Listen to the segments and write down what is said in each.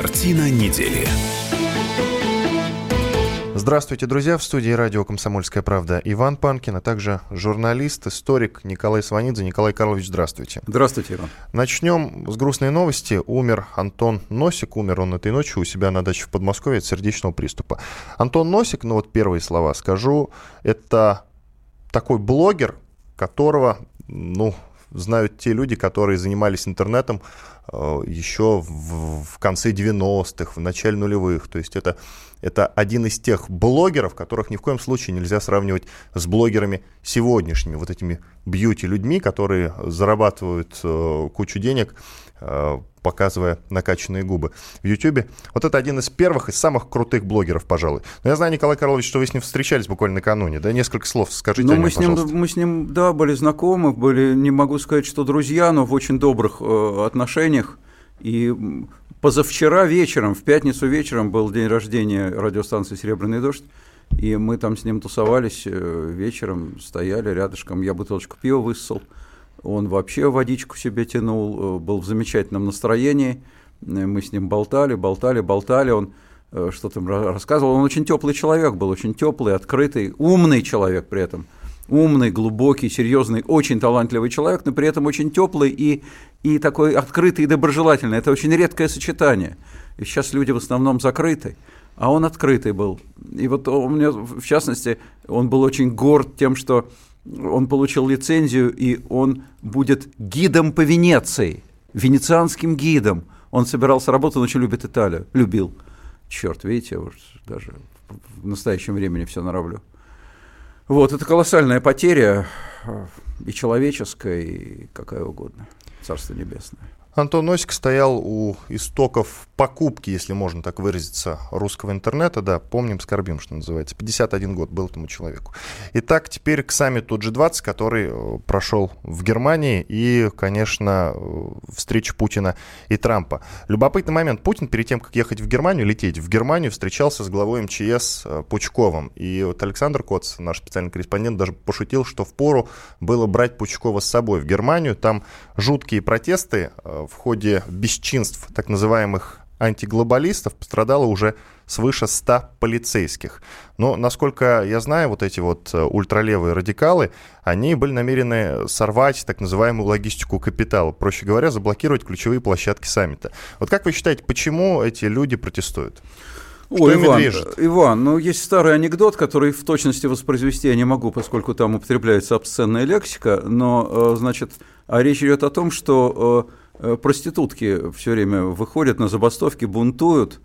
Картина недели. Здравствуйте, друзья. В студии радио «Комсомольская правда» Иван Панкин, а также журналист, историк Николай Сванидзе. Николай Карлович, здравствуйте. Здравствуйте, Иван. Начнем с грустной новости. Умер Антон Носик. Умер он этой ночью у себя на даче в Подмосковье от сердечного приступа. Антон Носик, ну вот первые слова скажу, это такой блогер, которого, ну, знают те люди, которые занимались интернетом э, еще в, в конце 90-х, в начале нулевых. То есть это это один из тех блогеров, которых ни в коем случае нельзя сравнивать с блогерами сегодняшними, вот этими бьюти-людьми, которые зарабатывают э, кучу денег, э, показывая накачанные губы в Ютьюбе. Вот это один из первых и самых крутых блогеров, пожалуй. Но я знаю, Николай Карлович, что вы с ним встречались буквально накануне, да? Несколько слов скажите ну, нем, мы с ним, пожалуйста. мы с ним, да, были знакомы, были, не могу сказать, что друзья, но в очень добрых э, отношениях. И позавчера вечером, в пятницу вечером был день рождения радиостанции «Серебряный дождь», и мы там с ним тусовались э, вечером, стояли рядышком, я бутылочку пива высосал, он вообще водичку себе тянул, э, был в замечательном настроении, э, мы с ним болтали, болтали, болтали, он что-то рассказывал, он очень теплый человек был, очень теплый, открытый, умный человек при этом – умный, глубокий, серьезный, очень талантливый человек, но при этом очень теплый и, и такой открытый и доброжелательный. Это очень редкое сочетание. И сейчас люди в основном закрыты, а он открытый был. И вот у меня, в частности, он был очень горд тем, что он получил лицензию, и он будет гидом по Венеции, венецианским гидом. Он собирался работать, он очень любит Италию, любил. Черт, видите, уж даже в настоящем времени все наравлю. Вот, это колоссальная потеря и человеческая, и какая угодно. Царство небесное. Антон Носик стоял у истоков покупки, если можно так выразиться, русского интернета. Да, помним, скорбим, что называется. 51 год был этому человеку. Итак, теперь к саммиту G20, который э, прошел в Германии, и, конечно, э, встреча Путина и Трампа. Любопытный момент. Путин перед тем, как ехать в Германию, лететь в Германию, встречался с главой МЧС э, Пучковым. И вот Александр Коц, наш специальный корреспондент, даже пошутил, что в пору было брать Пучкова с собой в Германию. Там жуткие протесты в ходе бесчинств так называемых антиглобалистов пострадало уже свыше 100 полицейских. Но, насколько я знаю, вот эти вот э, ультралевые радикалы, они были намерены сорвать так называемую логистику капитала, проще говоря, заблокировать ключевые площадки саммита. Вот как вы считаете, почему эти люди протестуют? Ой, Иван, Иван, ну есть старый анекдот, который в точности воспроизвести я не могу, поскольку там употребляется обсценная лексика, но, э, значит, а речь идет о том, что э, проститутки все время выходят на забастовки, бунтуют,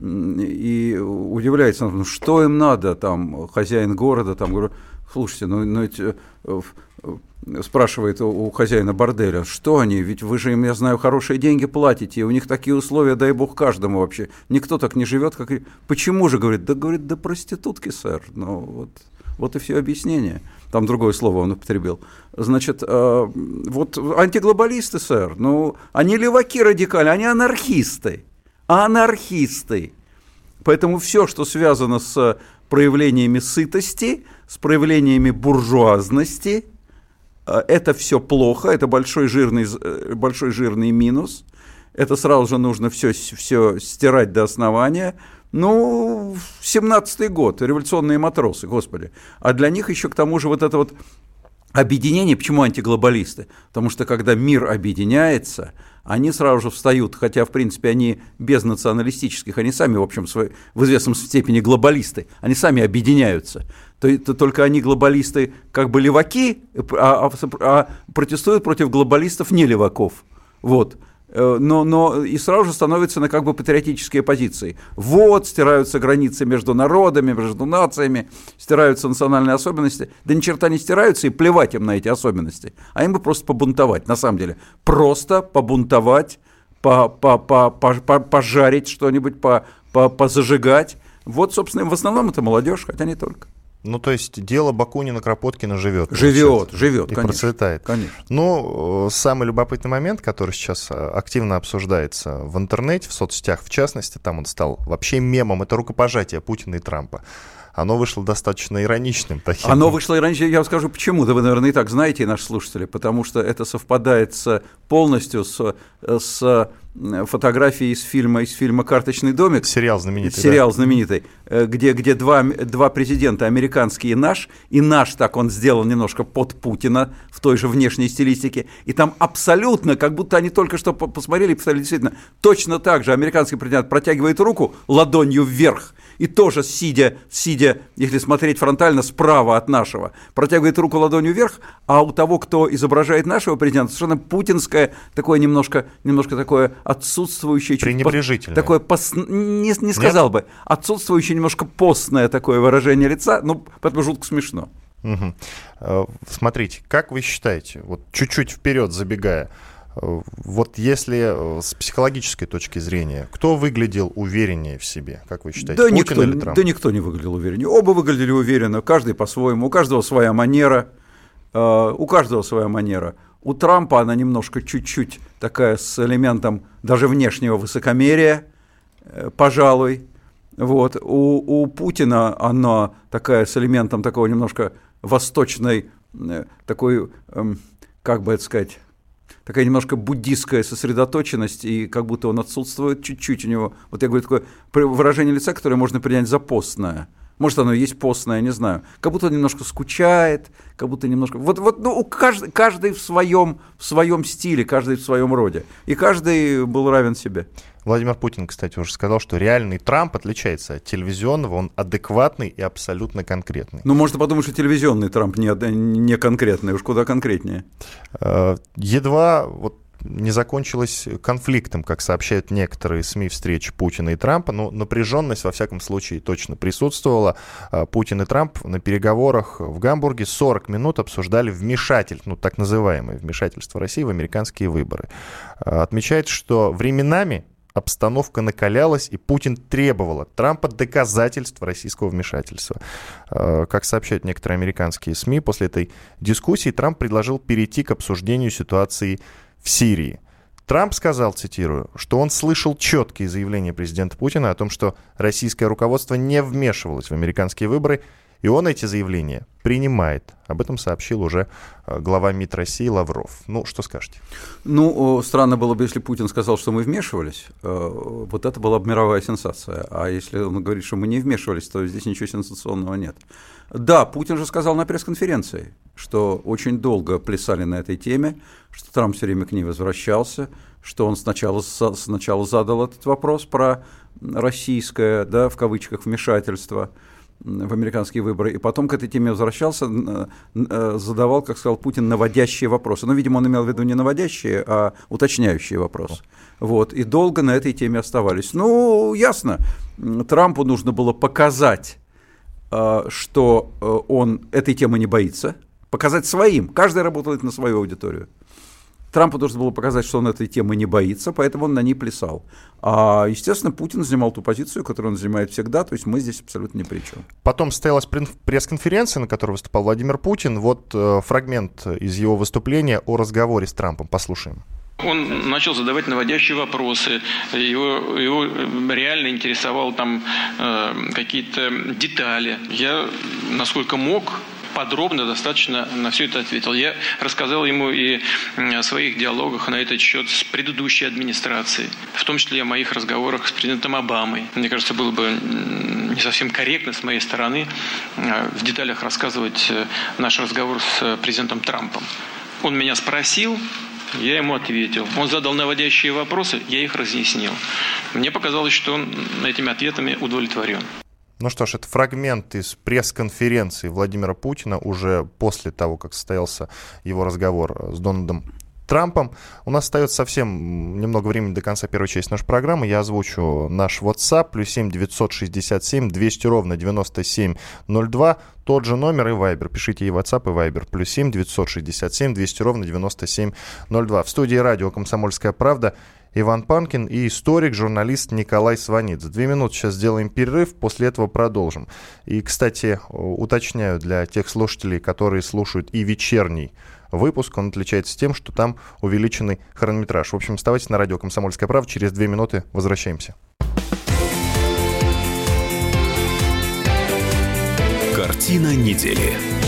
и удивляется, ну, что им надо, там, хозяин города, там, говорю, слушайте, ну, ну ведь э, спрашивает у хозяина борделя, что они, ведь вы же им, я знаю, хорошие деньги платите, и у них такие условия, дай бог, каждому вообще. Никто так не живет, как... Почему же, говорит, да, говорит, да проститутки, сэр. Ну, вот, вот и все объяснение. Там другое слово он употребил. Значит, э, вот антиглобалисты, сэр, ну, они леваки радикали, они анархисты. Анархисты. Поэтому все, что связано с проявлениями сытости, с проявлениями буржуазности – а, это все плохо, это большой жирный, э, большой жирный минус. Это сразу же нужно все, все стирать до основания. Ну, 17-й год, революционные матросы, господи. А для них еще к тому же вот это вот объединение, почему антиглобалисты? Потому что когда мир объединяется, они сразу же встают, хотя, в принципе, они без националистических, они сами, в общем, в известном степени глобалисты, они сами объединяются то, то только они глобалисты как бы леваки, а, а, а протестуют против глобалистов не леваков. Вот. Э, но, но и сразу же становятся на как бы патриотические позиции. Вот, стираются границы между народами, между нациями, стираются национальные особенности. Да ни черта не стираются, и плевать им на эти особенности. А им бы просто побунтовать, на самом деле. Просто побунтовать, по, по, по, по, по, пожарить что-нибудь, по, по, позажигать. Вот, собственно, в основном это молодежь, хотя не только. Ну, то есть дело Бакунина Кропоткина живет. Живет, живет, и конечно, процветает. Конечно. Ну, э, самый любопытный момент, который сейчас э, активно обсуждается в интернете, в соцсетях в частности, там он стал вообще мемом, это рукопожатие Путина и Трампа оно вышло достаточно ироничным. Таким. Оно вышло ироничным, я вам скажу почему. Да вы, наверное, и так знаете, наши слушатели, потому что это совпадает с, полностью с, с фотографии из фильма, из фильма «Карточный домик». Сериал знаменитый. Сериал да. знаменитый, э, где, где два, два президента, американский и наш, и наш так он сделал немножко под Путина в той же внешней стилистике, и там абсолютно, как будто они только что посмотрели и посмотрели, действительно, точно так же американский президент протягивает руку ладонью вверх, и тоже сидя, сидя, если смотреть фронтально, справа от нашего, протягивает руку ладонью вверх, а у того, кто изображает нашего президента, совершенно путинское, такое немножко, немножко такое отсутствующее... Пренебрежительное. Такое, пос, не, не сказал Нет? бы, отсутствующее немножко постное такое выражение лица, ну, поэтому жутко смешно. Угу. Смотрите, как вы считаете, вот чуть-чуть вперед забегая, вот если э, с психологической точки зрения, кто выглядел увереннее в себе, как вы считаете, да Путин никто, или Трамп? Да никто не выглядел увереннее. Оба выглядели уверенно, каждый по-своему, у каждого своя манера, э, у каждого своя манера. У Трампа она немножко чуть-чуть такая с элементом даже внешнего высокомерия, э, пожалуй. Вот. У, у Путина она такая с элементом такого немножко восточной, такой, эм, как бы это сказать, такая немножко буддистская сосредоточенность, и как будто он отсутствует чуть-чуть у него. Вот я говорю, такое выражение лица, которое можно принять за постное. Может, оно и есть постное, не знаю. Как будто он немножко скучает, как будто немножко... Вот, вот ну, каждый, каждый в, своем, в своем стиле, каждый в своем роде. И каждый был равен себе. Владимир Путин, кстати, уже сказал, что реальный Трамп отличается от телевизионного, он адекватный и абсолютно конкретный. Ну, можно подумать, что телевизионный Трамп не, не конкретный, уж куда конкретнее. Э, едва вот не закончилась конфликтом, как сообщают некоторые СМИ встречи Путина и Трампа, но напряженность, во всяком случае, точно присутствовала. Э, Путин и Трамп на переговорах в Гамбурге 40 минут обсуждали вмешательство, ну, так называемое вмешательство России в американские выборы. Э, отмечается, что временами обстановка накалялась, и Путин требовал от Трампа доказательств российского вмешательства. Э, как сообщают некоторые американские СМИ, после этой дискуссии Трамп предложил перейти к обсуждению ситуации в Сирии. Трамп сказал, цитирую, что он слышал четкие заявления президента Путина о том, что российское руководство не вмешивалось в американские выборы и он эти заявления принимает. Об этом сообщил уже э, глава МИД России Лавров. Ну, что скажете? Ну, странно было бы, если Путин сказал, что мы вмешивались. Э, вот это была бы мировая сенсация. А если он говорит, что мы не вмешивались, то здесь ничего сенсационного нет. Да, Путин же сказал на пресс-конференции, что очень долго плясали на этой теме, что Трамп все время к ней возвращался, что он сначала, сначала задал этот вопрос про российское, да, в кавычках, вмешательство – в американские выборы, и потом к этой теме возвращался, э, задавал, как сказал Путин, наводящие вопросы. Ну, видимо, он имел в виду не наводящие, а уточняющие вопросы. Вот, и долго на этой теме оставались. Ну, ясно, Трампу нужно было показать, э, что э, он этой темы не боится, показать своим. Каждый работает на свою аудиторию. Трампу должно было показать, что он этой темы не боится, поэтому он на ней плясал. А, естественно, Путин занимал ту позицию, которую он занимает всегда, то есть мы здесь абсолютно ни при чем. Потом состоялась пресс-конференция, на которой выступал Владимир Путин. Вот э, фрагмент из его выступления о разговоре с Трампом. Послушаем. Он начал задавать наводящие вопросы. Его, его реально интересовал там э, какие-то детали. Я, насколько мог, подробно достаточно на все это ответил. Я рассказал ему и о своих диалогах на этот счет с предыдущей администрацией, в том числе о моих разговорах с президентом Обамой. Мне кажется, было бы не совсем корректно с моей стороны э, в деталях рассказывать э, наш разговор с президентом Трампом. Он меня спросил, я ему ответил. Он задал наводящие вопросы, я их разъяснил. Мне показалось, что он этими ответами удовлетворен. Ну что ж, это фрагмент из пресс-конференции Владимира Путина уже после того, как состоялся его разговор с Дональдом Трампом. У нас остается совсем немного времени до конца первой части нашей программы. Я озвучу наш WhatsApp, плюс 7 967 200 ровно 9702. Тот же номер и Viber. Пишите и WhatsApp, и Viber. Плюс 7 967 200 ровно 9702. В студии радио «Комсомольская правда» Иван Панкин и историк, журналист Николай Сванидзе. Две минуты сейчас сделаем перерыв, после этого продолжим. И, кстати, уточняю для тех слушателей, которые слушают и вечерний выпуск, он отличается тем, что там увеличенный хронометраж. В общем, оставайтесь на радио «Комсомольская правда». Через две минуты возвращаемся. Картина недели.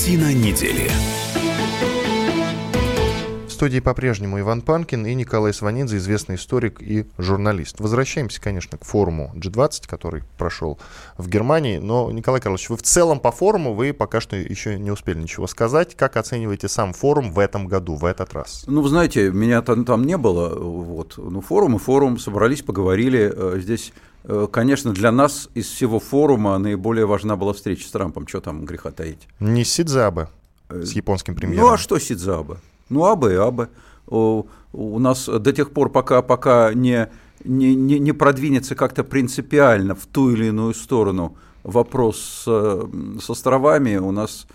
Картина недели студии по-прежнему Иван Панкин и Николай Сванидзе, известный историк и журналист. Возвращаемся, конечно, к форуму G20, который прошел в Германии. Но, Николай Карлович, вы в целом по форуму, вы пока что еще не успели ничего сказать. Как оцениваете сам форум в этом году, в этот раз? Ну, вы знаете, меня там, там не было. Вот. Ну, форум и форум, собрались, поговорили. Э, здесь Конечно, для нас из всего форума наиболее важна была встреча с Трампом. Что там греха таить? Не Сидзабе с японским премьером. Ну а что Сидзабе? Ну, абы, абы. У, нас до тех пор, пока, пока не, не, не продвинется как-то принципиально в ту или иную сторону вопрос с, с островами, у нас э,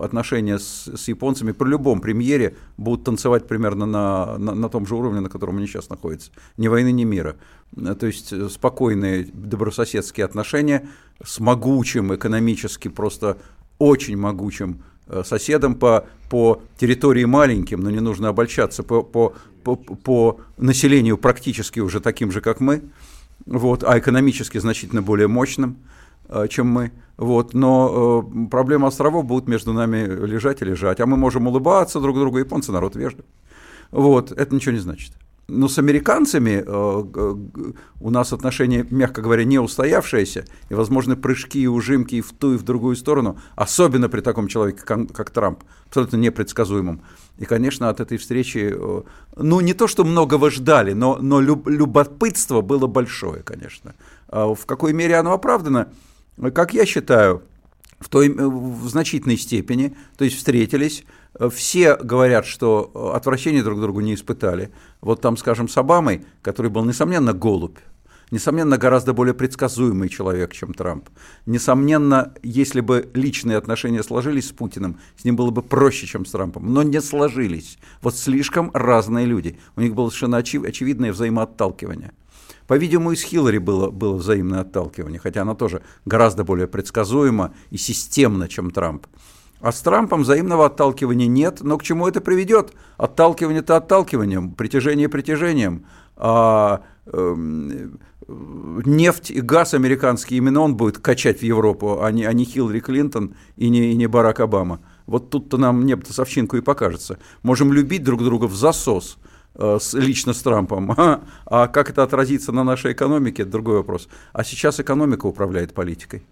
отношения с, с японцами при любом премьере будут танцевать примерно на, на, на том же уровне, на котором они сейчас находятся. Ни войны, ни мира. То есть спокойные добрососедские отношения с могучим, экономически просто очень могучим Э, соседом по, по территории маленьким, но не нужно обольщаться, по, по, по, по населению практически уже таким же, как мы, вот, а экономически значительно более мощным, э, чем мы. Вот, но э, проблемы островов будут между нами лежать и лежать, а мы можем улыбаться друг другу, японцы народ вежливый. Вот, это ничего не значит. Но с американцами э, у нас отношения, мягко говоря, не устоявшиеся, и, возможно, прыжки и ужимки и в ту, и в другую сторону, особенно при таком человеке, как Трамп, абсолютно непредсказуемым. И, конечно, от этой встречи, э, ну, не то, что многого ждали, но, но любопытство было большое, конечно. А в какой мере оно оправдано? Как я считаю, в, той, в значительной степени, то есть встретились, все говорят, что отвращения друг к другу не испытали. Вот там, скажем, с Обамой, который был, несомненно, голубь, несомненно, гораздо более предсказуемый человек, чем Трамп. Несомненно, если бы личные отношения сложились с Путиным, с ним было бы проще, чем с Трампом. Но не сложились. Вот слишком разные люди. У них было совершенно очев- очевидное взаимоотталкивание. По-видимому, и с Хиллари было, было взаимное отталкивание, хотя она тоже гораздо более предсказуема и системна, чем Трамп. А с Трампом взаимного отталкивания нет, но к чему это приведет? Отталкивание-то отталкиванием, притяжение притяжением. А, э, нефть и газ американский, именно он будет качать в Европу, а не, а не Хиллари Клинтон и не, и не Барак Обама. Вот тут-то нам небо-то совчинку и покажется. Можем любить друг друга в засос, с, лично с Трампом. А, а как это отразится на нашей экономике, это другой вопрос. А сейчас экономика управляет политикой.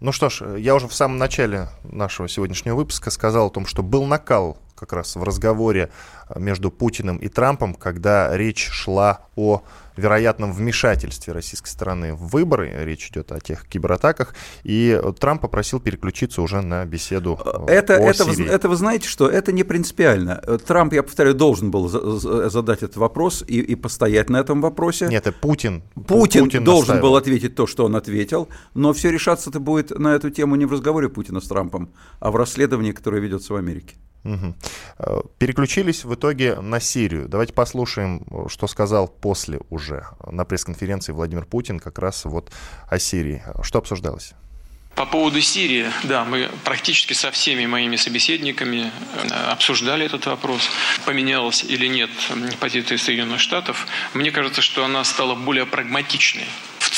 Ну что ж, я уже в самом начале нашего сегодняшнего выпуска сказал о том, что был накал как раз в разговоре между Путиным и Трампом, когда речь шла о вероятном вмешательстве российской стороны в выборы. Речь идет о тех кибератаках. И Трамп попросил переключиться уже на беседу э, это, о это, Сирии. Вы, это вы знаете, что это не принципиально. Трамп, я повторяю, должен был задать этот вопрос и, и постоять на этом вопросе. Нет, это Путин. Путин, Путин должен наставил. был ответить то, что он ответил. Но все решаться-то будет на эту тему не в разговоре Путина с Трампом, а в расследовании, которое ведется в Америке. Угу. Переключились в итоге на Сирию. Давайте послушаем, что сказал после уже на пресс-конференции Владимир Путин как раз вот о Сирии. Что обсуждалось? По поводу Сирии, да, мы практически со всеми моими собеседниками э, обсуждали этот вопрос, поменялась или нет позиция Соединенных Штатов. Мне кажется, что она стала более прагматичной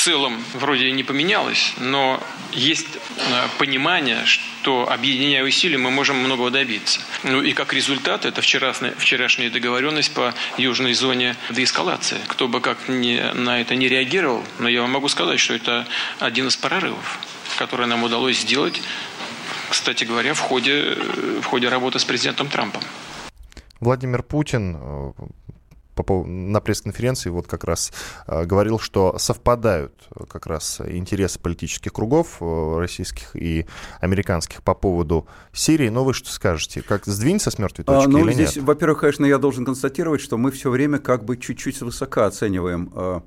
целом вроде не поменялось, но есть э, понимание, что объединяя усилия мы можем многого добиться. Ну и как результат это вчерашняя, вчерашняя договоренность по южной зоне деэскалации. Кто бы как ни, на это не реагировал, но я вам могу сказать, что это один из прорывов, который нам удалось сделать, кстати говоря, в ходе, в ходе работы с президентом Трампом. Владимир Путин э, на пресс-конференции вот как раз э, говорил, что совпадают э, как раз интересы политических кругов э, российских и американских по поводу Сирии. Но вы что скажете? Как сдвинется с мертвой точки а, ну, или здесь, нет? Во-первых, конечно, я должен констатировать, что мы все время как бы чуть-чуть свысока оцениваем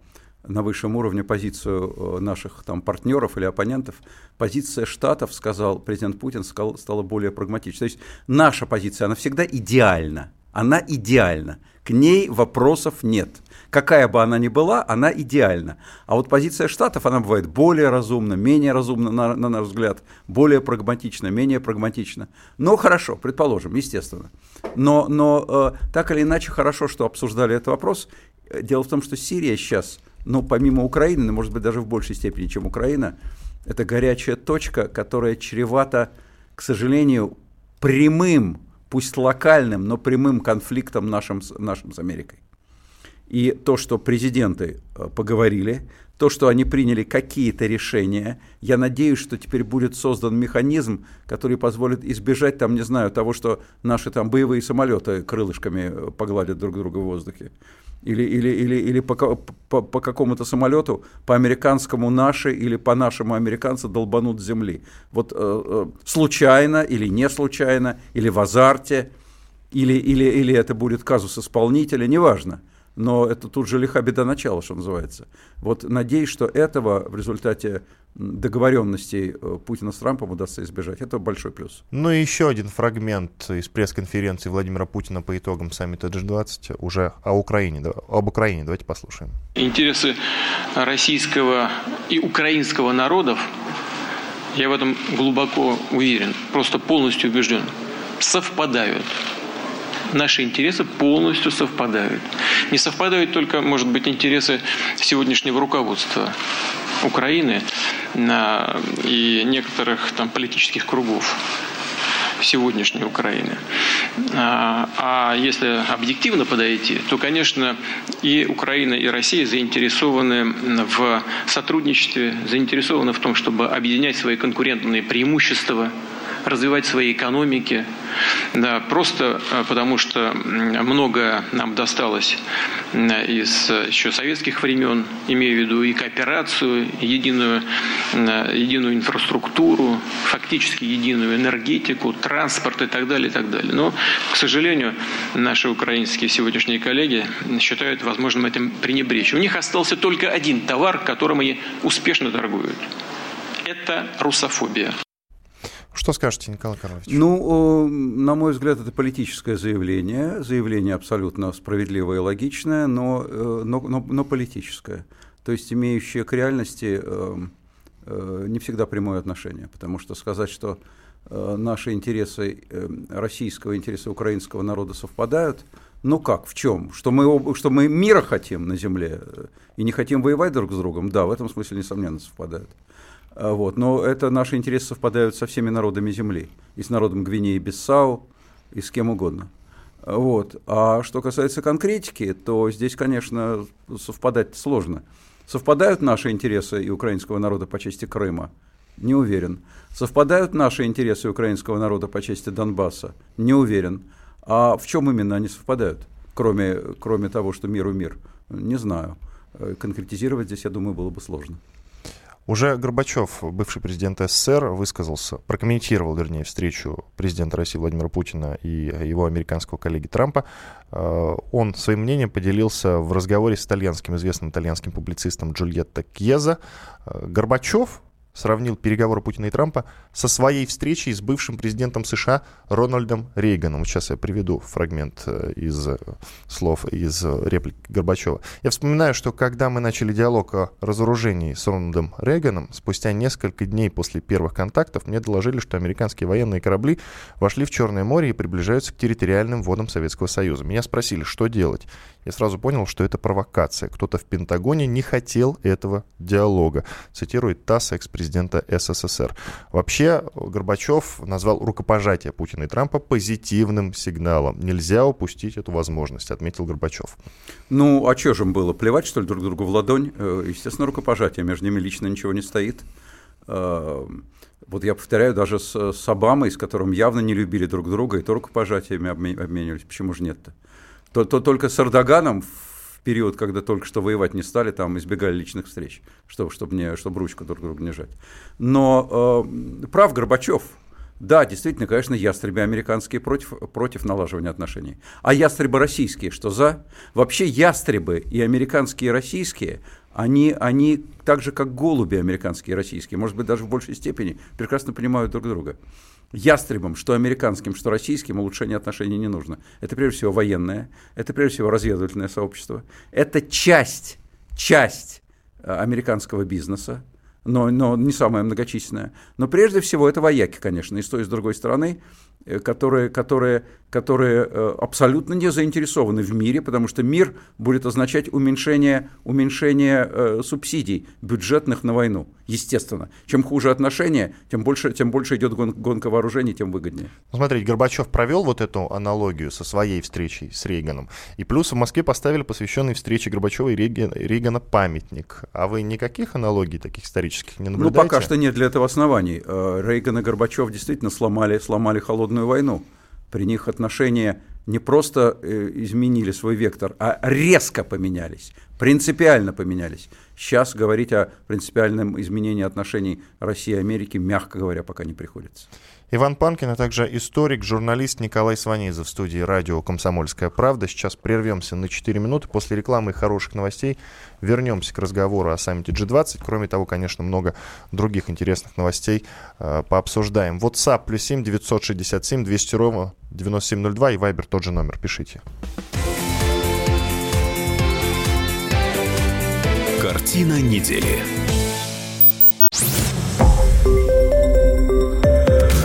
на высшем уровне позицию наших там партнеров или оппонентов, позиция Штатов, сказал президент Путин, сказал, стала более прагматичной. То есть наша позиция, она всегда идеальна. Она идеальна. К ней вопросов нет. Какая бы она ни была, она идеальна. А вот позиция Штатов, она бывает более разумна, менее разумна, на, на наш взгляд, более прагматична, менее прагматична. Но хорошо, предположим, естественно. Но, но э, так или иначе хорошо, что обсуждали этот вопрос. Дело в том, что Сирия сейчас, ну, помимо Украины, может быть, даже в большей степени, чем Украина, это горячая точка, которая чревата, к сожалению, прямым пусть локальным, но прямым конфликтом нашим, нашим с Америкой. И то, что президенты э, поговорили, то, что они приняли какие-то решения, я надеюсь, что теперь будет создан механизм, который позволит избежать, там, не знаю, того, что наши там боевые самолеты крылышками э, погладят друг друга в воздухе или, или, или, или по, по, по какому-то самолету, по американскому наши или по нашему американцы долбанут земли. Вот э, э, случайно или не случайно, или в азарте, или, или, или это будет казус исполнителя, неважно но это тут же лиха беда начала, что называется. Вот надеюсь, что этого в результате договоренностей э, Путина с Трампом удастся избежать. Это большой плюс. Ну и еще один фрагмент из пресс-конференции Владимира Путина по итогам саммита G20 уже о Украине. Об Украине давайте послушаем. Интересы российского и украинского народов, я в этом глубоко уверен, просто полностью убежден, совпадают наши интересы полностью совпадают. Не совпадают только, может быть, интересы сегодняшнего руководства Украины и некоторых там политических кругов сегодняшней Украины. А, а если объективно подойти, то, конечно, и Украина, и Россия заинтересованы в сотрудничестве, заинтересованы в том, чтобы объединять свои конкурентные преимущества – развивать свои экономики, да, просто э, потому что многое нам досталось из еще советских времен, имею в виду и кооперацию, единую, единую инфраструктуру, фактически единую энергетику, транспорт и так далее, и так далее. Но, к сожалению, наши украинские сегодняшние коллеги считают возможным этим пренебречь. У них остался только один товар, которым они успешно торгуют. Это русофобия. Что скажете, Николай Карлович? Ну, на мой взгляд, это политическое заявление. Заявление абсолютно справедливое и логичное, но, э, но, но, но политическое. То есть имеющее к реальности э, э, не всегда прямое отношение. Потому что сказать, что наши интересы российского, интересы украинского народа совпадают, ну как, в чем? Что мы, что мы мира хотим на земле и не хотим воевать друг с другом? Да, в этом смысле, несомненно, совпадают. А, вот. Но это наши интересы совпадают со всеми народами Земли. И с народом Гвинеи, Биссау, и с кем угодно. А, вот. А что касается конкретики, то здесь, конечно, совпадать сложно. Совпадают наши интересы и украинского народа по части Крыма? Не уверен. Совпадают наши интересы украинского народа по части Донбасса? Не уверен. А в чем именно они совпадают, кроме, кроме того, что миру мир? Не знаю. Э, конкретизировать здесь, я думаю, было бы сложно. Уже Горбачев, бывший президент СССР, высказался, прокомментировал, вернее, встречу президента России Владимира Путина и его американского коллеги Трампа. Э, он своим мнением поделился в разговоре с итальянским, известным итальянским публицистом Джульетто Кьеза. Э, Горбачев сравнил переговоры Путина и Трампа со своей встречей с бывшим президентом США Рональдом Рейганом. Сейчас я приведу фрагмент э, из э, слов, из реплики Горбачева. Я вспоминаю, что когда мы начали диалог о разоружении с Рональдом Рейганом, спустя несколько дней после первых контактов мне доложили, что американские военные корабли вошли в Черное море и приближаются к территориальным водам Советского Союза. Меня спросили, что делать я сразу понял, что это провокация. Кто-то в Пентагоне не хотел этого диалога, цитирует ТАСС экс-президента СССР. Вообще, Горбачев назвал рукопожатие Путина и Трампа позитивным сигналом. Нельзя упустить эту возможность, отметил Горбачев. Ну, а что же им было? Плевать, что ли, друг другу в ладонь? Э, естественно, рукопожатие. Между ними лично ничего не стоит. Э, вот я повторяю, даже с, с Обамой, с которым явно не любили друг друга, и то рукопожатиями обменивались. Почему же нет-то? То, то только с Эрдоганом в период, когда только что воевать не стали, там избегали личных встреч, чтобы, чтобы, не, чтобы ручку друг другу не жать. Но э, прав Горбачев. Да, действительно, конечно, ястребы американские против, против налаживания отношений. А ястребы российские, что за? Вообще ястребы и американские, и российские, они, они так же, как голуби американские и российские, может быть, даже в большей степени, прекрасно понимают друг друга. Ястребам, что американским, что российским, улучшение отношений не нужно. Это прежде всего военное, это прежде всего разведывательное сообщество, это часть, часть э, американского бизнеса, но, но не самая многочисленная. Но прежде всего это вояки, конечно, и с той, и с другой стороны, э, которые, которые которые э, абсолютно не заинтересованы в мире, потому что мир будет означать уменьшение, уменьшение э, субсидий бюджетных на войну, естественно. Чем хуже отношения, тем больше, тем больше идет гон, гонка вооружений, тем выгоднее. Ну, смотрите, Горбачев провел вот эту аналогию со своей встречей с Рейганом. И плюс в Москве поставили посвященный встрече Горбачева и Рейгана памятник. А вы никаких аналогий таких исторических не наблюдаете? Ну, пока что нет для этого оснований. Э, Рейган и Горбачев действительно сломали, сломали холодную войну. При них отношения не просто э, изменили свой вектор, а резко поменялись, принципиально поменялись. Сейчас говорить о принципиальном изменении отношений России и Америки, мягко говоря, пока не приходится. Иван Панкин, а также историк, журналист Николай Сванидзе в студии радио «Комсомольская правда». Сейчас прервемся на 4 минуты. После рекламы и хороших новостей вернемся к разговору о саммите G20. Кроме того, конечно, много других интересных новостей э, пообсуждаем. WhatsApp плюс 7 967 200 ровно 9702 и Viber тот же номер. Пишите. Картина недели.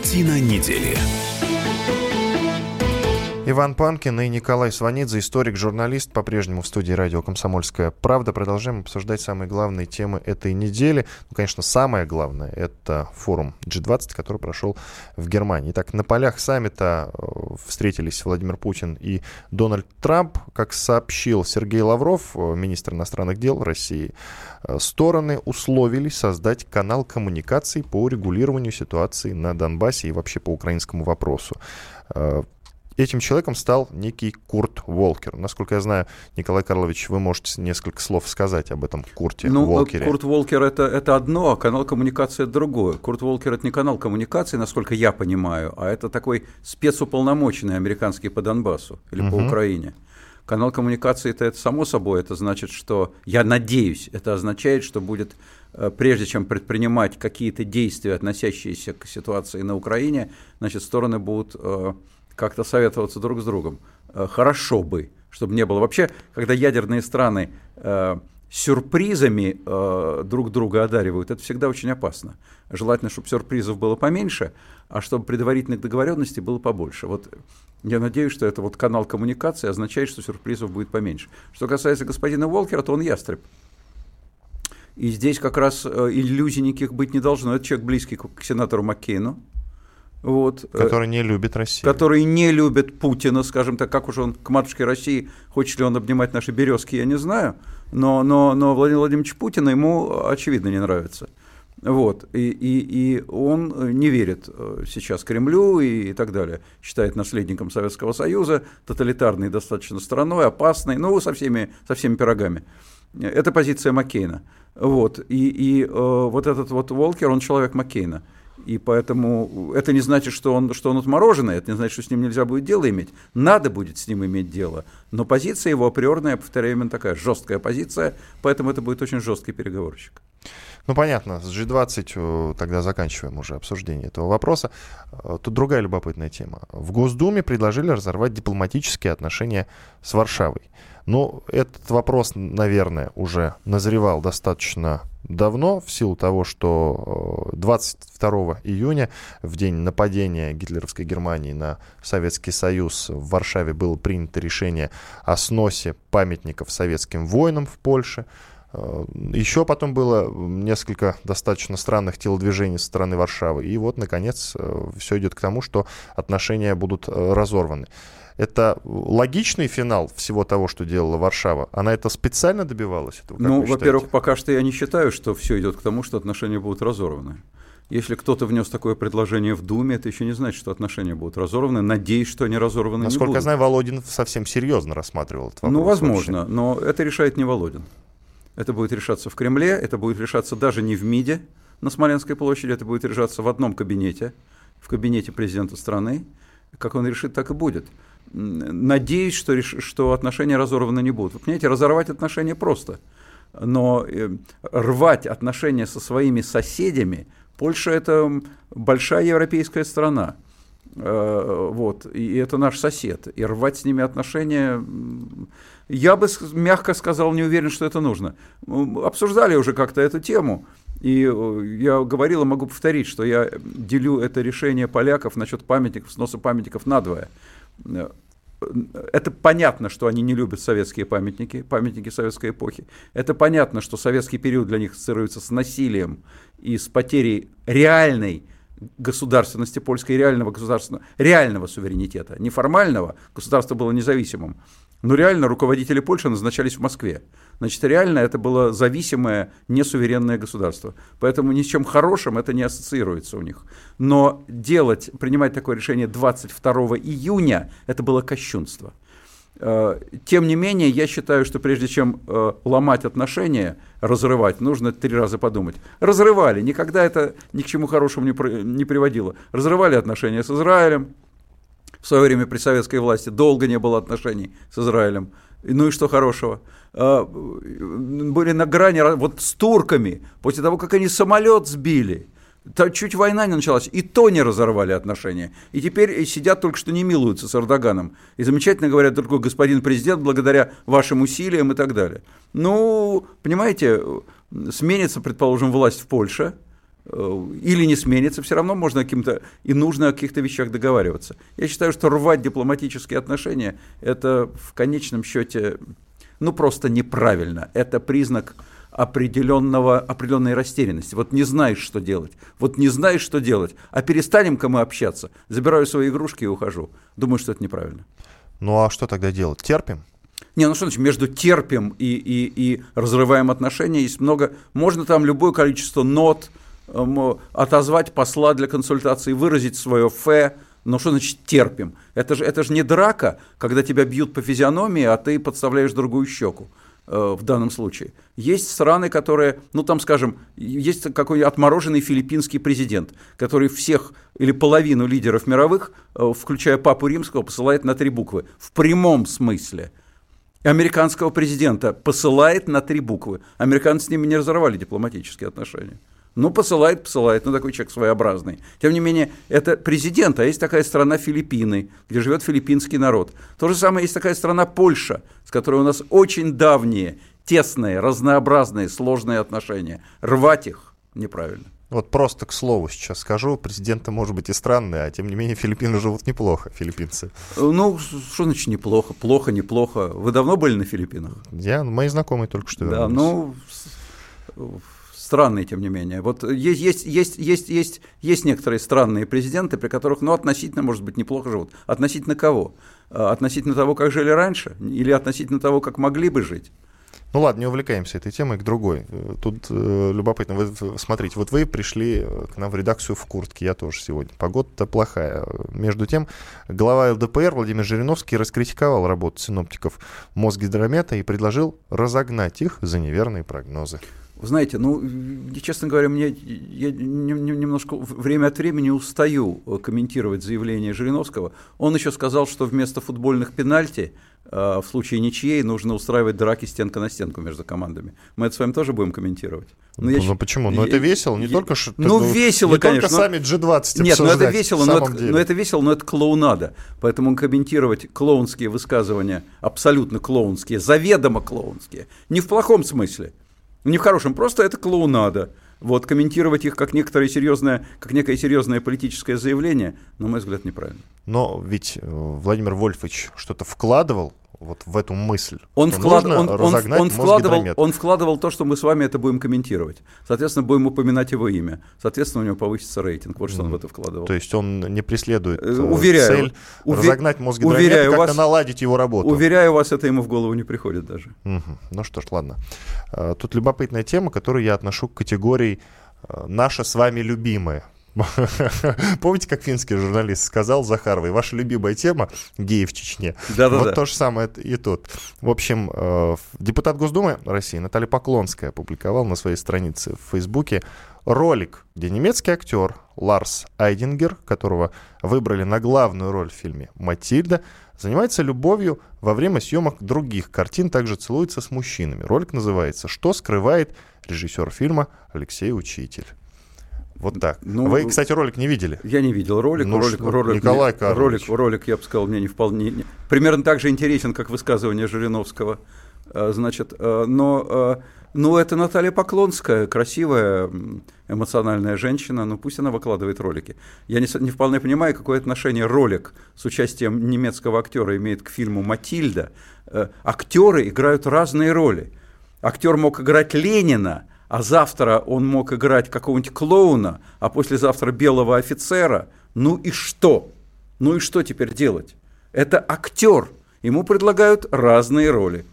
Картина недели. Иван Панкин и Николай Сванидзе, историк, журналист, по-прежнему в студии радио «Комсомольская правда». Продолжаем обсуждать самые главные темы этой недели. Ну, конечно, самое главное – это форум G20, который прошел в Германии. Итак, на полях саммита э, встретились Владимир Путин и Дональд Трамп. Как сообщил Сергей Лавров, э, министр иностранных дел России, э, стороны условились создать канал коммуникаций по регулированию ситуации на Донбассе и вообще по украинскому вопросу этим человеком стал некий Курт Волкер. Насколько я знаю, Николай Карлович, вы можете несколько слов сказать об этом Курте ну, Волкере. Курт Волкер это, это одно, а канал коммуникации это другое. Курт Волкер это не канал коммуникации, насколько я понимаю, а это такой спецуполномоченный американский по Донбассу или угу. по Украине. Канал коммуникации это, это само собой, это значит, что, я надеюсь, это означает, что будет э, прежде чем предпринимать какие-то действия, относящиеся к ситуации на Украине, значит, стороны будут э, как-то советоваться друг с другом. Э, хорошо бы, чтобы не было. Вообще, когда ядерные страны э, сюрпризами э, друг друга одаривают, это всегда очень опасно. Желательно, чтобы сюрпризов было поменьше, а чтобы предварительных договоренностей было побольше. Вот я надеюсь, что это вот канал коммуникации означает, что сюрпризов будет поменьше. Что касается господина Волкера, то он ястреб. И здесь как раз иллюзий никаких быть не должно. Это человек близкий к сенатору Маккейну. Вот, э, который не любит Россию. Который не любит Путина, скажем так, как уж он к матушке России, хочет ли он обнимать наши березки, я не знаю, но, но, но Владимир Владимирович Путин ему, очевидно, не нравится. Вот, и, и, и он не верит э, сейчас Кремлю и, и так далее. Считает наследником Советского Союза, тоталитарной достаточно страной, опасной, ну, со всеми, со всеми пирогами. Это позиция Маккейна. Вот, и, и э, вот этот вот Волкер, он человек Маккейна. И поэтому это не значит, что он, что он отмороженный, это не значит, что с ним нельзя будет дело иметь. Надо будет с ним иметь дело. Но позиция его априорная, повторяю, именно такая жесткая позиция, поэтому это будет очень жесткий переговорщик. Ну, понятно, с G20 э, тогда заканчиваем уже обсуждение этого вопроса. Э, тут другая любопытная тема. В Госдуме предложили разорвать дипломатические отношения с Варшавой. Но ну, этот вопрос, наверное, уже назревал достаточно давно, в силу того, что 22 э, июня, в день нападения гитлеровской Германии на Советский Союз, в Варшаве было принято решение о сносе памятников советским воинам в Польше. Э, еще потом было несколько достаточно странных телодвижений со стороны Варшавы. И вот, наконец, э, все идет к тому, что отношения будут разорваны. Это логичный финал всего того, что делала Варшава? Она это специально добивалась? Этого, ну, во-первых, пока что я не считаю, что все идет к тому, что отношения будут разорваны. Если кто-то внес такое предложение в Думе, это еще не значит, что отношения будут разорваны. Надеюсь, что они разорваны Насколько не будут. я знаю, Володин совсем серьезно рассматривал этот вопрос. Ну, возможно, вообще. но это решает не Володин. Это будет решаться в Кремле, это будет решаться даже не в МИДе на Смоленской площади, это будет решаться в одном кабинете, в кабинете президента страны. Как он решит, так и будет. Надеюсь, что, что отношения разорваны не будут. Вы понимаете, разорвать отношения просто. Но э, рвать отношения со своими соседями – Польша – это большая европейская страна. Э, вот, и это наш сосед. И рвать с ними отношения, я бы мягко сказал, не уверен, что это нужно. Обсуждали уже как-то эту тему, и э, я говорил и могу повторить, что я делю это решение поляков насчет памятников, сноса памятников надвое это понятно, что они не любят советские памятники, памятники советской эпохи. Это понятно, что советский период для них ассоциируется с насилием и с потерей реальной государственности польской, реального государственного, реального суверенитета. Неформального, государство было независимым, но реально руководители Польши назначались в Москве. Значит, реально это было зависимое, несуверенное государство. Поэтому ни с чем хорошим это не ассоциируется у них. Но делать, принимать такое решение 22 июня, это было кощунство. Э, тем не менее, я считаю, что прежде чем э, ломать отношения, разрывать, нужно три раза подумать. Разрывали, никогда это ни к чему хорошему не приводило. Разрывали отношения с Израилем, в свое время при советской власти долго не было отношений с Израилем. Ну и что хорошего? А, были на грани, вот с турками, после того, как они самолет сбили, то чуть война не началась, и то не разорвали отношения. И теперь сидят только что не милуются с Эрдоганом. И замечательно говорят только господин президент, благодаря вашим усилиям и так далее. Ну, понимаете, сменится, предположим, власть в Польше – Э, или не сменится, все равно можно каким-то и нужно о каких-то вещах договариваться. Я считаю, что рвать дипломатические отношения это в конечном счете ну просто неправильно. Это признак определенного, определенной растерянности. Вот не знаешь, что делать. Вот не знаешь, что делать. А перестанем-ка мы общаться. Забираю свои игрушки и ухожу. Думаю, что это неправильно. Ну а что тогда делать? Терпим? Не, ну что значит, между терпим и, и, и разрываем отношения есть много, можно там любое количество нот, отозвать посла для консультации, выразить свое фе, но что значит терпим? Это же, это же не драка, когда тебя бьют по физиономии, а ты подставляешь другую щеку э, в данном случае. Есть страны, которые, ну там, скажем, есть какой-нибудь отмороженный филиппинский президент, который всех или половину лидеров мировых, э, включая Папу Римского, посылает на три буквы. В прямом смысле. Американского президента посылает на три буквы. Американцы с ними не разорвали дипломатические отношения. Ну, посылает, посылает, ну, такой человек своеобразный. Тем не менее, это президент, а есть такая страна Филиппины, где живет филиппинский народ. То же самое есть такая страна Польша, с которой у нас очень давние, тесные, разнообразные, сложные отношения. Рвать их неправильно. Вот просто к слову сейчас скажу, президенты, может быть, и странные, а тем не менее Филиппины живут неплохо, филиппинцы. Ну, что значит неплохо? Плохо, неплохо. Вы давно были на Филиппинах? Я, мои знакомые только что вернулись. Да, ну, странные, тем не менее. Вот есть, есть, есть, есть, есть, есть некоторые странные президенты, при которых, ну, относительно, может быть, неплохо живут. Относительно кого? А, относительно того, как жили раньше? Или относительно того, как могли бы жить? Ну ладно, не увлекаемся этой темой к другой. Тут э, любопытно. Вы, смотрите, вот вы пришли э, к нам в редакцию в куртке, я тоже сегодня. Погода-то плохая. Между тем, глава ЛДПР Владимир Жириновский раскритиковал работу синоптиков Мосгидромета и предложил разогнать их за неверные прогнозы. Вы знаете, ну, честно говоря, мне я немножко время от времени устаю э, комментировать заявление Жириновского. Он еще сказал, что вместо футбольных пенальти э, в случае ничьей нужно устраивать драки стенка на стенку между командами. Мы это с вами тоже будем комментировать. Но ну, я, ну почему? Ну это весело, не я, только что. Ну, ну весело, не конечно. только сами G20 Нет, ну это весело, но это, но это весело, но это клоунада. Поэтому комментировать клоунские высказывания, абсолютно клоунские, заведомо клоунские, не в плохом смысле. Не в хорошем, просто это клоунада. Вот комментировать их как некоторое серьезное, как некое серьезное политическое заявление, на мой взгляд, неправильно. Но ведь э, Владимир Вольфович что-то вкладывал вот в эту мысль. Он, вклад... он, он, он, вкладывал, он вкладывал то, что мы с вами это будем комментировать. Соответственно, будем упоминать его имя. Соответственно, у него повысится рейтинг. Вот что он в это вкладывал. То есть он не преследует э, уверяю, цель уве... разогнать мозги уверяю как-то наладить его работу. Уверяю вас, это ему в голову не приходит даже. Угу. Ну что ж, ладно. Тут любопытная тема, которую я отношу к категории э, «наша с вами любимая». Помните, как финский журналист сказал Захаровой, ваша любимая тема – геи в Чечне. Да, да, вот да. то же самое и тут. В общем, э, депутат Госдумы России Наталья Поклонская опубликовала на своей странице в Фейсбуке ролик, где немецкий актер Ларс Айдингер, которого выбрали на главную роль в фильме «Матильда», занимается любовью во время съемок других картин, также целуется с мужчинами. Ролик называется «Что скрывает режиссер фильма Алексей Учитель». Вот так. Ну, Вы, кстати, ролик не видели? Я не видел ролик. Ну, ролик, что, ролик, Николай Карлович. ролик, ролик, я бы сказал, мне не вполне... Не, примерно так же интересен, как высказывание Жириновского. А, значит, а, но, а, но это Наталья Поклонская, красивая, эмоциональная женщина, ну пусть она выкладывает ролики. Я не, не вполне понимаю, какое отношение ролик с участием немецкого актера имеет к фильму «Матильда». Актеры играют разные роли. Актер мог играть Ленина, а завтра он мог играть какого-нибудь клоуна, а послезавтра белого офицера, ну и что? Ну и что теперь делать? Это актер, ему предлагают разные роли.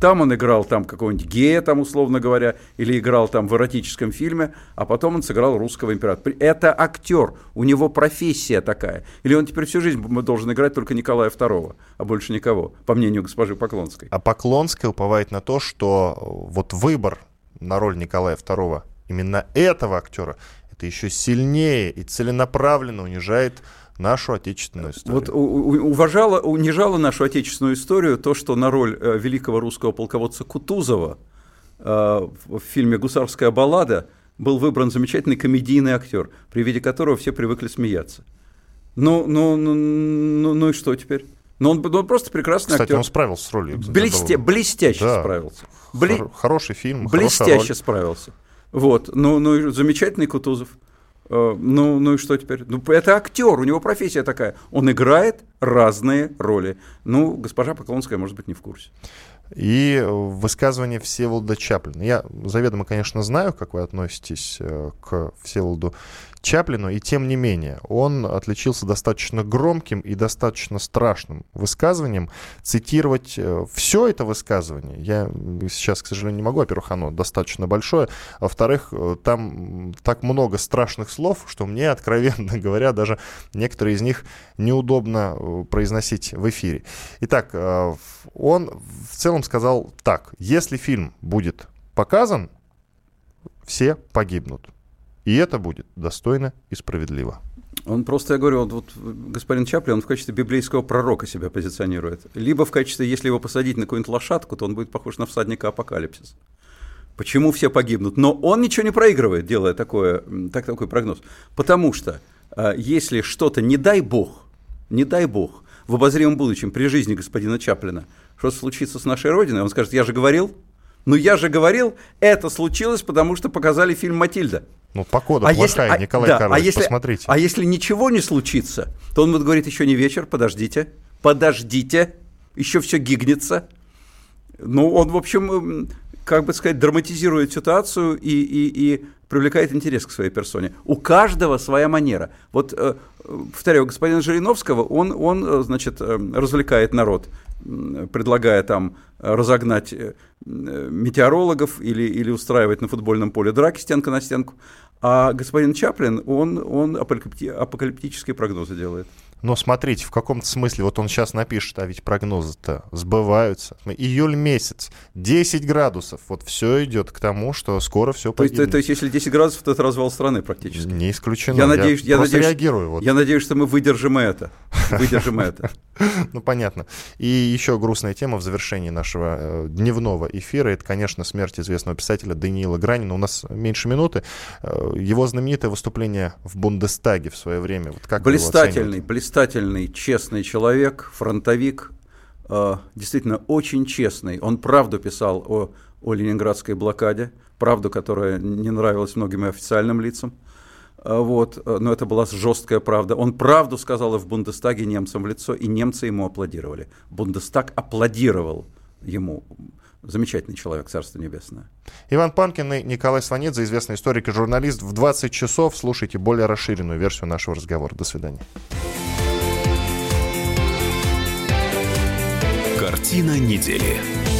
Там он играл там какого-нибудь гея, там, условно говоря, или играл там в эротическом фильме, а потом он сыграл русского императора. Это актер, у него профессия такая. Или он теперь всю жизнь должен играть только Николая II, а больше никого, по мнению госпожи Поклонской. А Поклонская уповает на то, что вот выбор на роль Николая II именно этого актера, это еще сильнее и целенаправленно унижает нашу отечественную историю. Вот уважала, унижала нашу отечественную историю то, что на роль э, великого русского полководца Кутузова э, в фильме «Гусарская баллада» был выбран замечательный комедийный актер, при виде которого все привыкли смеяться. Ну, ну, ну, ну, ну и что теперь? Но он, он просто прекрасный Кстати, актер. он справился с ролью. Блесте, блестяще да. справился. Хор- хороший фильм, Блестяще справился. Вот. Ну, ну, замечательный Кутузов. Uh, ну, ну и что теперь? Ну, это актер, у него профессия такая. Он играет разные роли. Ну, госпожа Поклонская, может быть, не в курсе. И высказывание Всеволода Чаплина. Я заведомо, конечно, знаю, как вы относитесь э, к Всеволоду Чаплину, и тем не менее, он отличился достаточно громким и достаточно страшным высказыванием. Цитировать э, все это высказывание я сейчас, к сожалению, не могу. Во-первых, оно достаточно большое. А во-вторых, э, там так много страшных слов, что мне, откровенно говоря, даже некоторые из них неудобно э, произносить в эфире. Итак, он в целом сказал так. Если фильм будет показан, все погибнут. И это будет достойно и справедливо. Он просто, я говорю, вот, вот господин Чаплин, он в качестве библейского пророка себя позиционирует. Либо в качестве, если его посадить на какую-нибудь лошадку, то он будет похож на всадника апокалипсиса. Почему все погибнут? Но он ничего не проигрывает, делая такое, так, такой прогноз. Потому что а, если что-то, не дай бог, не дай бог, в обозримом будущем, при жизни господина Чаплина, что случится с нашей Родиной, он скажет, я же говорил, ну я же говорил, это случилось, потому что показали фильм «Матильда». Ну, погода а плохая, если, Николай да, а Карлович, а если, посмотрите. А если ничего не случится, то он будет говорить, еще не вечер, подождите, подождите, еще все гигнется. Ну, он, в общем, как бы сказать, драматизирует ситуацию и, и, и привлекает интерес к своей персоне. У каждого своя манера. Вот, э, повторяю, господина Жириновского, он, он э, значит, э, развлекает народ, предлагая там разогнать метеорологов или, или устраивать на футбольном поле драки стенка на стенку. А господин Чаплин, он, он апокалиптические прогнозы делает. Но смотрите, в каком-то смысле, вот он сейчас напишет, а ведь прогнозы-то сбываются. Июль месяц, 10 градусов, вот все идет к тому, что скоро все погибнет. То есть, то, есть если 10 градусов, то это развал страны практически? Не исключено. Я, надеюсь, я, я надеюсь, реагирую. Вот. Я надеюсь, что мы выдержим это. Выдержим это. Ну, понятно. И еще грустная тема в завершении нашего э, дневного эфира. Это, конечно, смерть известного писателя Даниила Гранина. У нас меньше минуты. Э, его знаменитое выступление в Бундестаге в свое время. Вот как блистательный, блистательный, честный человек, фронтовик. Э, действительно, очень честный. Он правду писал о, о ленинградской блокаде. Правду, которая не нравилась многим официальным лицам. Вот, но это была жесткая правда. Он правду сказал и в Бундестаге немцам в лицо, и немцы ему аплодировали. Бундестаг аплодировал ему. Замечательный человек, Царство Небесное. Иван Панкин и Николай Сванидзе, известный историк и журналист. В 20 часов слушайте более расширенную версию нашего разговора. До свидания. Картина недели.